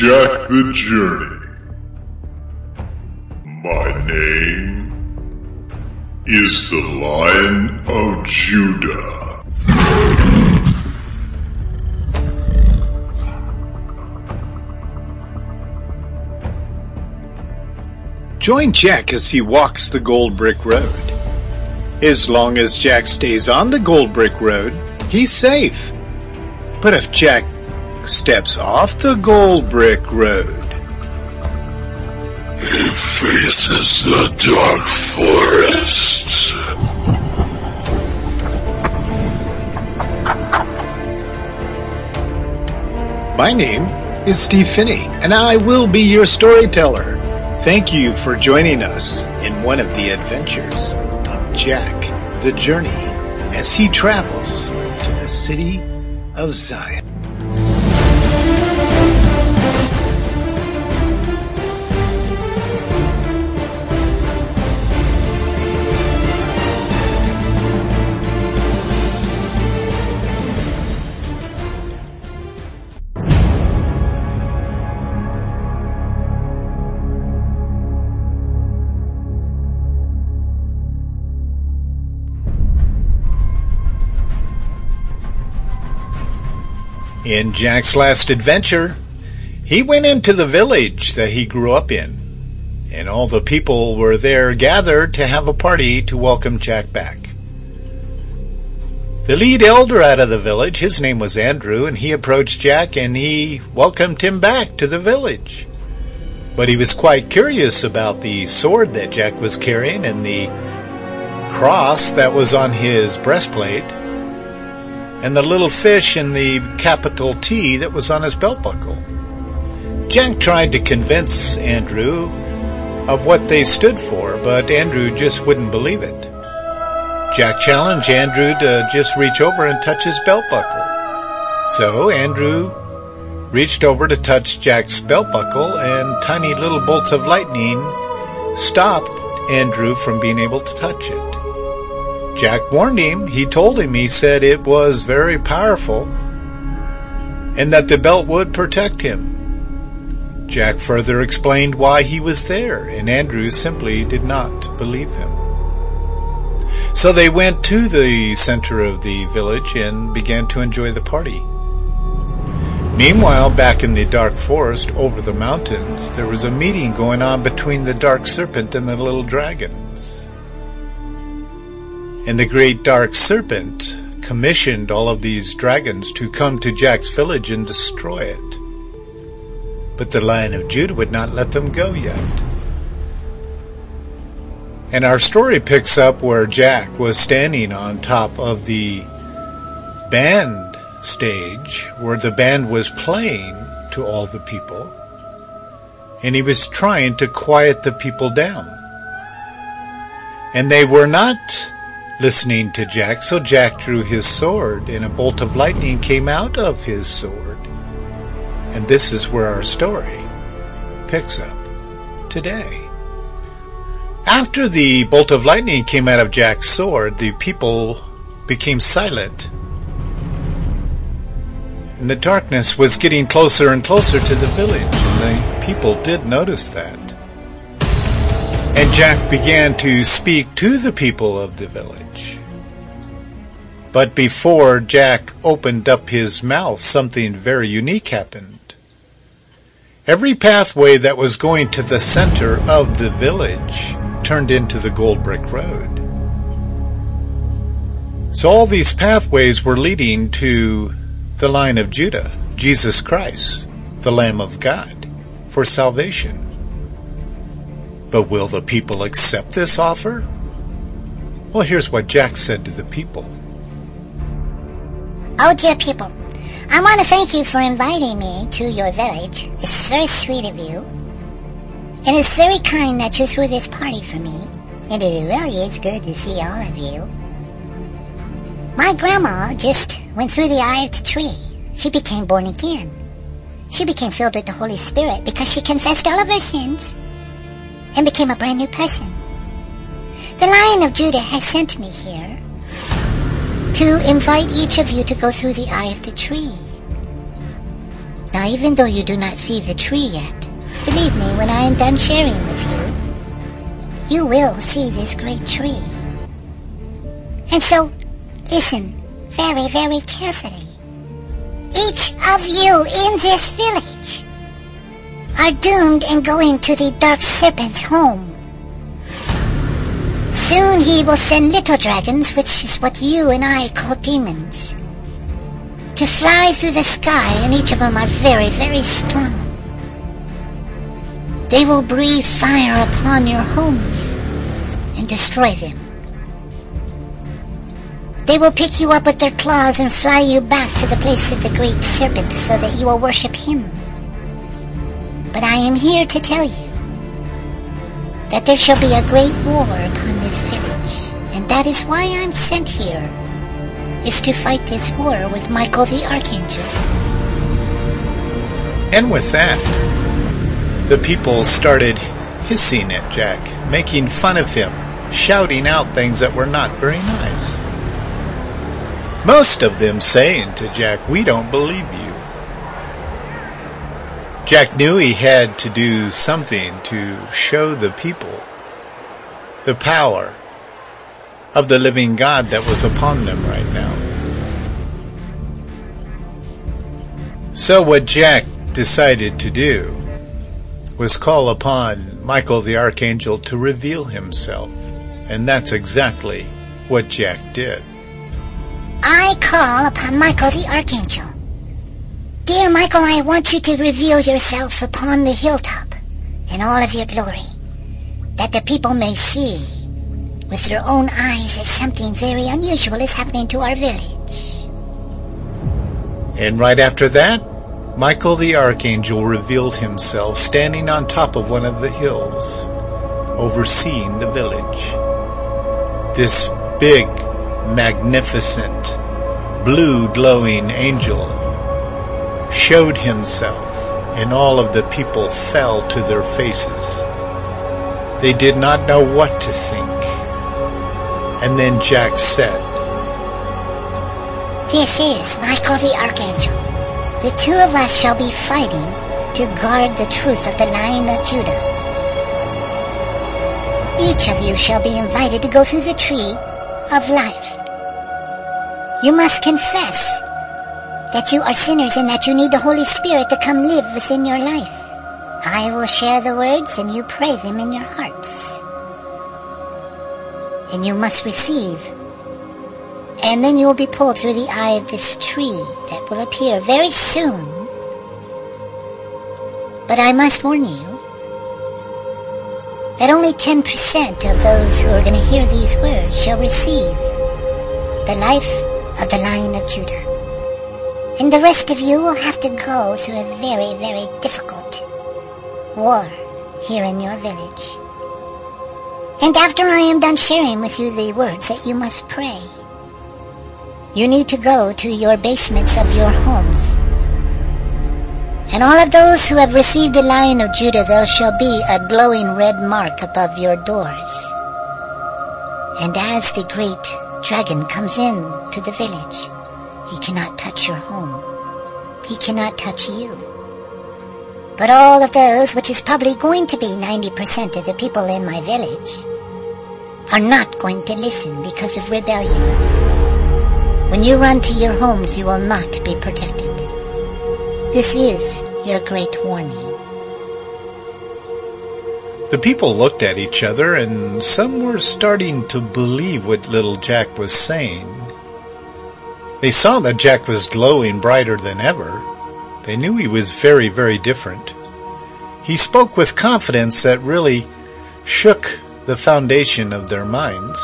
Jack the Journey. My name is the Lion of Judah. Join Jack as he walks the Gold Brick Road. As long as Jack stays on the Gold Brick Road, he's safe. But if Jack steps off the Gold Brick Road, He faces the dark forest. my name is Steve Phinney, and I will be your storyteller. Thank you for joining us in one of the adventures of Jack the Journey as he travels to the city of Zion. In Jack's last adventure, he went into the village that he grew up in, and all the people were there gathered to have a party to welcome Jack back. The lead elder out of the village, his name was Andrew, and he approached Jack and he welcomed him back to the village. But he was quite curious about the sword that Jack was carrying and the cross that was on his breastplate and the little fish in the capital T that was on his belt buckle. Jack tried to convince Andrew of what they stood for, but Andrew just wouldn't believe it. Jack challenged Andrew to just reach over and touch his belt buckle. So Andrew reached over to touch Jack's belt buckle, and tiny little bolts of lightning stopped Andrew from being able to touch it. Jack warned him. He told him, he said it was very powerful and that the belt would protect him. Jack further explained why he was there, and Andrew simply did not believe him. So they went to the center of the village and began to enjoy the party. Meanwhile, back in the dark forest over the mountains, there was a meeting going on between the dark serpent and the little dragons. And the great dark serpent commissioned all of these dragons to come to Jack's village and destroy it. But the Lion of Judah would not let them go yet. And our story picks up where Jack was standing on top of the band stage where the band was playing to all the people. And he was trying to quiet the people down. And they were not listening to Jack, so Jack drew his sword, and a bolt of lightning came out of his sword. And this is where our story picks up today. After the bolt of lightning came out of Jack's sword, the people became silent. And the darkness was getting closer and closer to the village, and the people did notice that. And Jack began to speak to the people of the village. But before Jack opened up his mouth, something very unique happened. Every pathway that was going to the center of the village turned into the Gold Brick Road. So all these pathways were leading to the Lion of Judah, Jesus Christ, the Lamb of God, for salvation. But will the people accept this offer? Well, here's what Jack said to the people. Oh, dear people, I want to thank you for inviting me to your village. It's very sweet of you. And it's very kind that you threw this party for me. And it really is good to see all of you. My grandma just went through the eye of the tree. She became born again. She became filled with the Holy Spirit because she confessed all of her sins and became a brand new person. The Lion of Judah has sent me here to invite each of you to go through the eye of the tree. Now, even though you do not see the tree yet, believe me, when I am done sharing with you, you will see this great tree. And so, listen very, very carefully. Each of you in this village are doomed and going to the Dark Serpent's home. Soon he will send little dragons, which is what you and I call demons, to fly through the sky, and each of them are very, very strong. They will breathe fire upon your homes and destroy them. They will pick you up with their claws and fly you back to the place of the great serpent so that you will worship him. But I am here to tell you that there shall be a great war upon this village, and that is why I'm sent here, is to fight this war with Michael the Archangel. And with that, the people started hissing at Jack, making fun of him, shouting out things that were not very nice. Most of them saying to Jack, We don't believe you. Jack knew he had to do something to show the people the power of the living God that was upon them right now. So what Jack decided to do was call upon Michael the Archangel to reveal himself. And that's exactly what Jack did. I call upon Michael the Archangel. Dear Michael, I want you to reveal yourself upon the hilltop in all of your glory, that the people may see with their own eyes that something very unusual is happening to our village. And right after that, Michael the Archangel revealed himself standing on top of one of the hills, overseeing the village. This big magnificent, blue glowing angel showed himself, and all of the people fell to their faces. They did not know what to think. And then Jack said, This is Michael the Archangel. The two of us shall be fighting to guard the truth of the Lion of Judah. Each of you shall be invited to go through the tree of life. You must confess that you are sinners and that you need the Holy Spirit to come live within your life. I will share the words and you pray them in your hearts. And you must receive. And then you will be pulled through the eye of this tree that will appear very soon. But I must warn you that only 10% of those who are going to hear these words shall receive the life of the Lion of Judah. And the rest of you will have to go through a very, very difficult war here in your village. And after I am done sharing with you the words that you must pray, you need to go to your basements of your homes. And all of those who have received the Lion of Judah, there shall be a glowing red mark above your doors. And as the great dragon comes in to the village, he cannot touch your home. He cannot touch you. But all of those, which is probably going to be 90% of the people in my village, are not going to listen because of rebellion. When you run to your homes, you will not be protected. This is your great warning. The people looked at each other, and some were starting to believe what little Jack was saying. They saw that Jack was glowing brighter than ever. They knew he was very, very different. He spoke with confidence that really shook the foundation of their minds.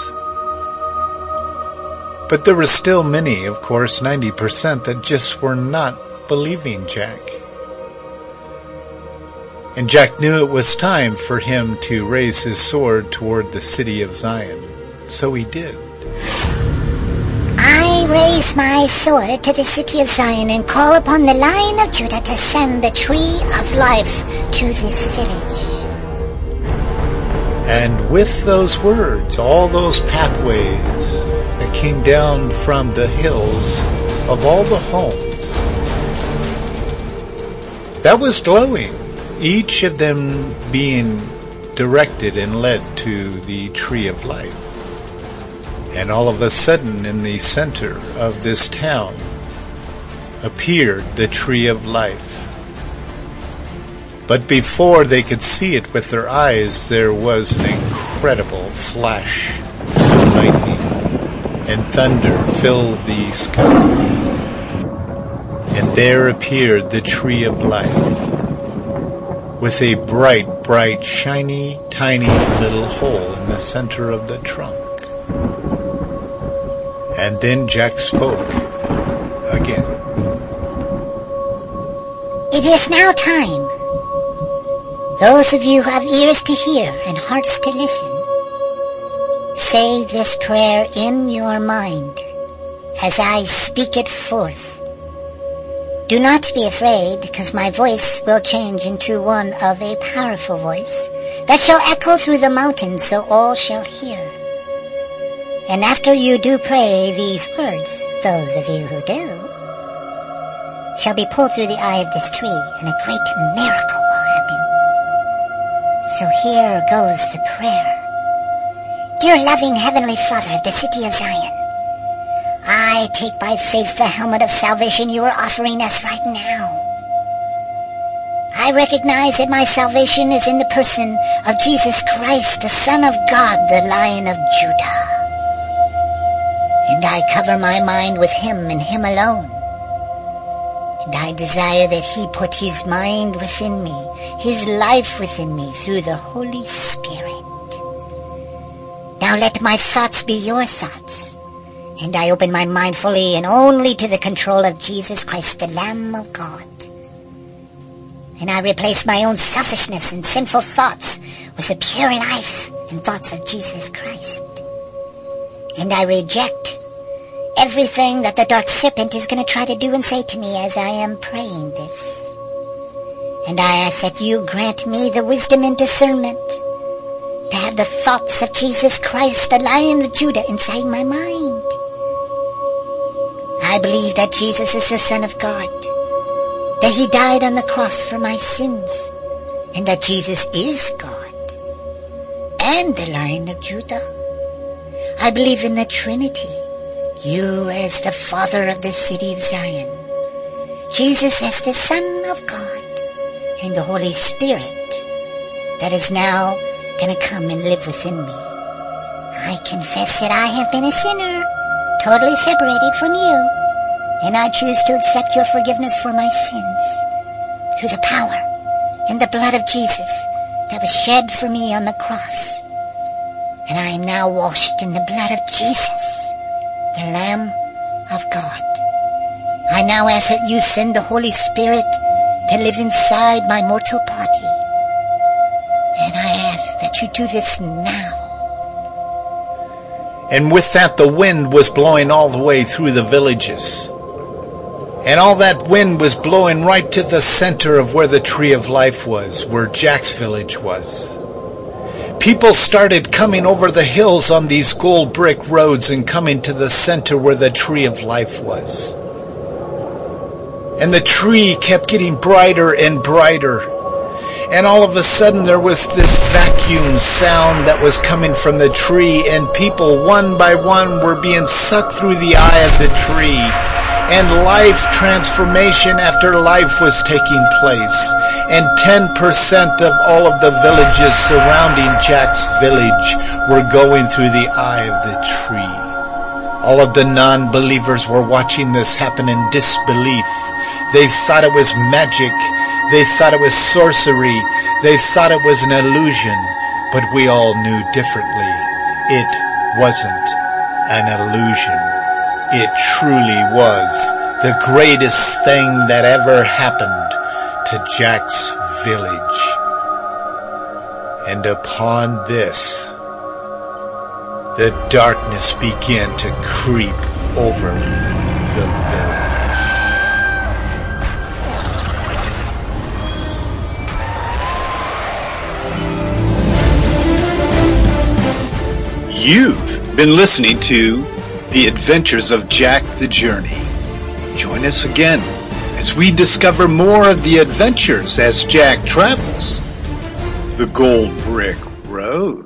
But there were still many, of course, 90%, that just were not believing Jack. And Jack knew it was time for him to raise his sword toward the city of Zion. So he did. Raise my sword to the city of Zion and call upon the Lion of Judah to send the tree of life to this village. And with those words, all those pathways that came down from the hills of all the homes that was glowing, each of them being directed and led to the tree of life. And all of a sudden, in the center of this town, appeared the tree of life. But before they could see it with their eyes, there was an incredible flash of lightning, and thunder filled the sky. And there appeared the tree of life, with a bright, bright, shiny, tiny little hole in the center of the trunk. And then Jack spoke again. It is now time. Those of you who have ears to hear and hearts to listen, say this prayer in your mind as I speak it forth. Do not be afraid, because my voice will change into one of a powerful voice that shall echo through the mountains so all shall hear. And after you do pray these words, those of you who do, shall be pulled through the eye of this tree, and a great miracle will happen. So here goes the prayer. Dear loving Heavenly Father of the city of Zion, I take by faith the helmet of salvation you are offering us right now. I recognize that my salvation is in the person of Jesus Christ, the Son of God, the Lion of Judah and I cover my mind with him and him alone. And I desire that he put his mind within me, his life within me through the Holy Spirit. Now let my thoughts be your thoughts, and I open my mind fully and only to the control of Jesus Christ, the Lamb of God. And I replace my own selfishness and sinful thoughts with the pure life and thoughts of Jesus Christ. And I reject everything that the dark serpent is going to try to do and say to me as I am praying this. And I ask that you grant me the wisdom and discernment to have the thoughts of Jesus Christ, the Lion of Judah, inside my mind. I believe that Jesus is the Son of God, that he died on the cross for my sins, and that Jesus is God and the Lion of Judah. I believe in the Trinity you as the Father of the city of Zion, Jesus as the Son of God, and the Holy Spirit that is now going to come and live within me. I confess that I have been a sinner, totally separated from you, and I choose to accept your forgiveness for my sins through the power and the blood of Jesus that was shed for me on the cross. And I am now washed in the blood of Jesus the Lamb of God. I now ask that you send the Holy Spirit to live inside my mortal body. And I ask that you do this now. And with that, the wind was blowing all the way through the villages. And all that wind was blowing right to the center of where the tree of life was, where Jack's village was people started coming over the hills on these gold brick roads and coming to the center where the tree of life was. And the tree kept getting brighter and brighter. And all of a sudden there was this vacuum sound that was coming from the tree and people one by one were being sucked through the eye of the tree and life transformation after life was taking place. And 10% of all of the villages surrounding Jack's village were going through the eye of the tree. All of the non-believers were watching this happen in disbelief. They thought it was magic. They thought it was sorcery. They thought it was an illusion. But we all knew differently. It wasn't an illusion. It truly was the greatest thing that ever happened to Jack's village. And upon this, the darkness began to creep over the village. You've been listening to the Adventures of Jack the Journey. Join us again as we discover more of the adventures as Jack travels the Gold Brick Road.